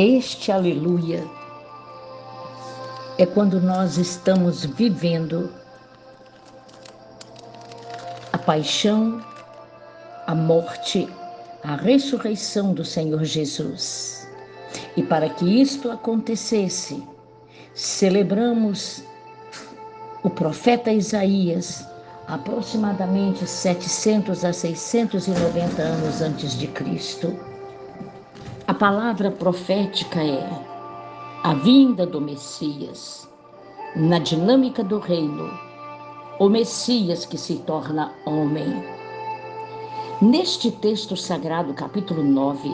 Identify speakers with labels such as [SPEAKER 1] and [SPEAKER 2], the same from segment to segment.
[SPEAKER 1] Este aleluia é quando nós estamos vivendo a paixão, a morte, a ressurreição do Senhor Jesus. E para que isto acontecesse, celebramos o profeta Isaías aproximadamente 700 a 690 anos antes de Cristo. A palavra profética é a vinda do Messias. Na dinâmica do reino, o Messias que se torna homem. Neste texto sagrado, capítulo 9,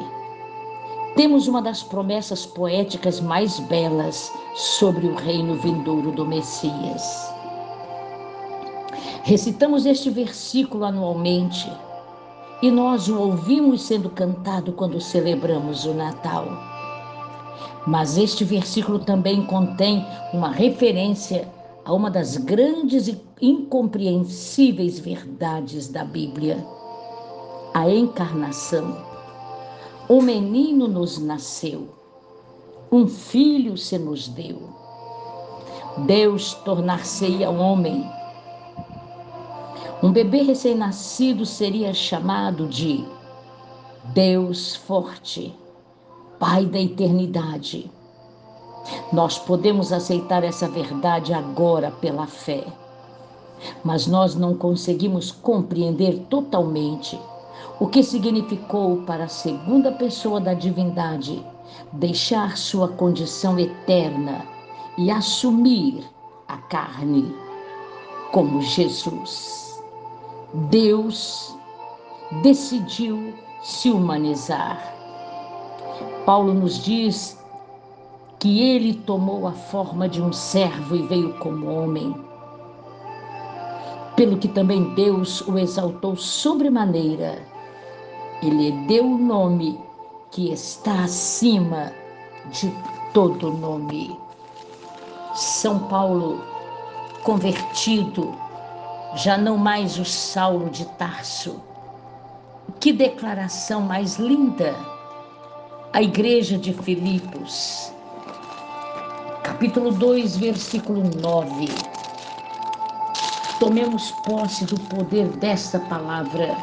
[SPEAKER 1] temos uma das promessas poéticas mais belas sobre o reino vindouro do Messias. Recitamos este versículo anualmente e nós o ouvimos sendo cantado quando celebramos o Natal. Mas este versículo também contém uma referência a uma das grandes e incompreensíveis verdades da Bíblia: a encarnação. Um menino nos nasceu, um filho se nos deu. Deus tornar-se-ia homem um bebê recém-nascido seria chamado de Deus Forte, Pai da Eternidade. Nós podemos aceitar essa verdade agora pela fé, mas nós não conseguimos compreender totalmente o que significou para a segunda pessoa da divindade deixar sua condição eterna e assumir a carne como Jesus. Deus decidiu se humanizar. Paulo nos diz que ele tomou a forma de um servo e veio como homem. Pelo que também Deus o exaltou sobremaneira, ele deu o nome que está acima de todo nome. São Paulo, convertido, já não mais o Saulo de Tarso. Que declaração mais linda! A igreja de Filipos, capítulo 2, versículo 9. Tomemos posse do poder desta palavra,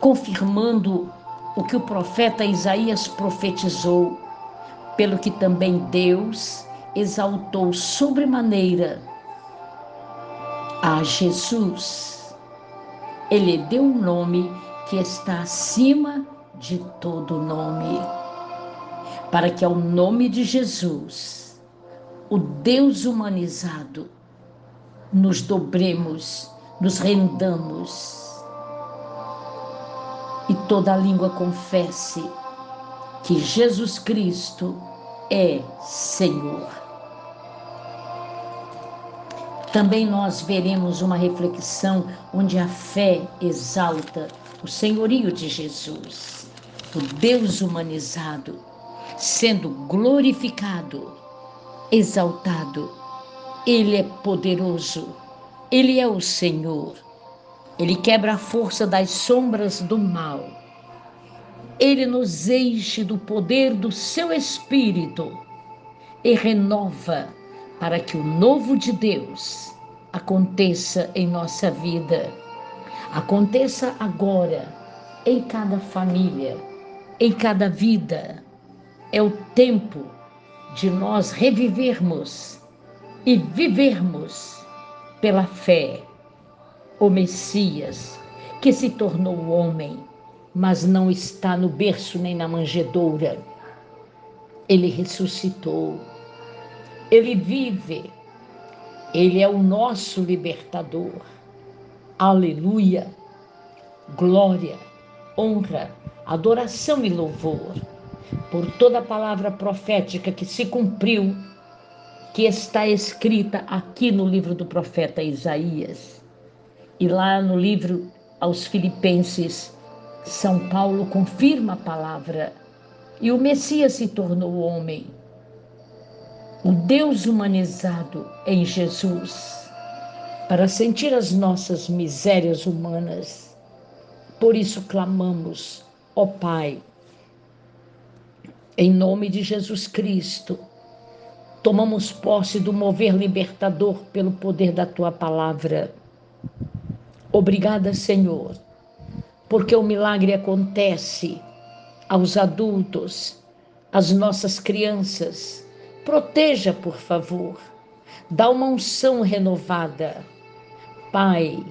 [SPEAKER 1] confirmando o que o profeta Isaías profetizou, pelo que também Deus exaltou sobremaneira a Jesus. Ele deu um nome que está acima de todo nome, para que ao nome de Jesus, o Deus humanizado, nos dobremos, nos rendamos e toda língua confesse que Jesus Cristo é Senhor. Também nós veremos uma reflexão onde a fé exalta o senhorio de Jesus, o Deus humanizado, sendo glorificado, exaltado. Ele é poderoso, ele é o Senhor. Ele quebra a força das sombras do mal. Ele nos enche do poder do seu espírito e renova para que o novo de Deus aconteça em nossa vida. Aconteça agora, em cada família, em cada vida. É o tempo de nós revivermos e vivermos pela fé o Messias que se tornou homem, mas não está no berço nem na manjedoura. Ele ressuscitou ele vive, Ele é o nosso libertador. Aleluia, glória, honra, adoração e louvor por toda a palavra profética que se cumpriu, que está escrita aqui no livro do profeta Isaías. E lá no livro aos Filipenses, São Paulo confirma a palavra e o Messias se tornou homem o Deus humanizado em Jesus, para sentir as nossas misérias humanas. Por isso clamamos, ó Pai, Em nome de Jesus Cristo, tomamos posse do mover libertador pelo poder da tua palavra. Obrigada, Senhor, porque o milagre acontece aos adultos, às nossas crianças. Proteja, por favor. Dá uma unção renovada. Pai,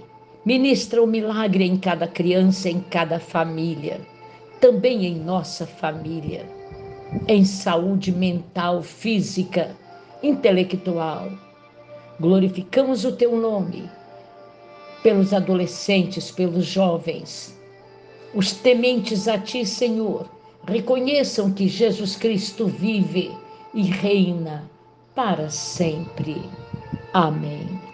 [SPEAKER 1] ministra o milagre em cada criança, em cada família, também em nossa família em saúde mental, física, intelectual. Glorificamos o teu nome pelos adolescentes, pelos jovens. Os tementes a ti, Senhor, reconheçam que Jesus Cristo vive e reina para sempre. Amém.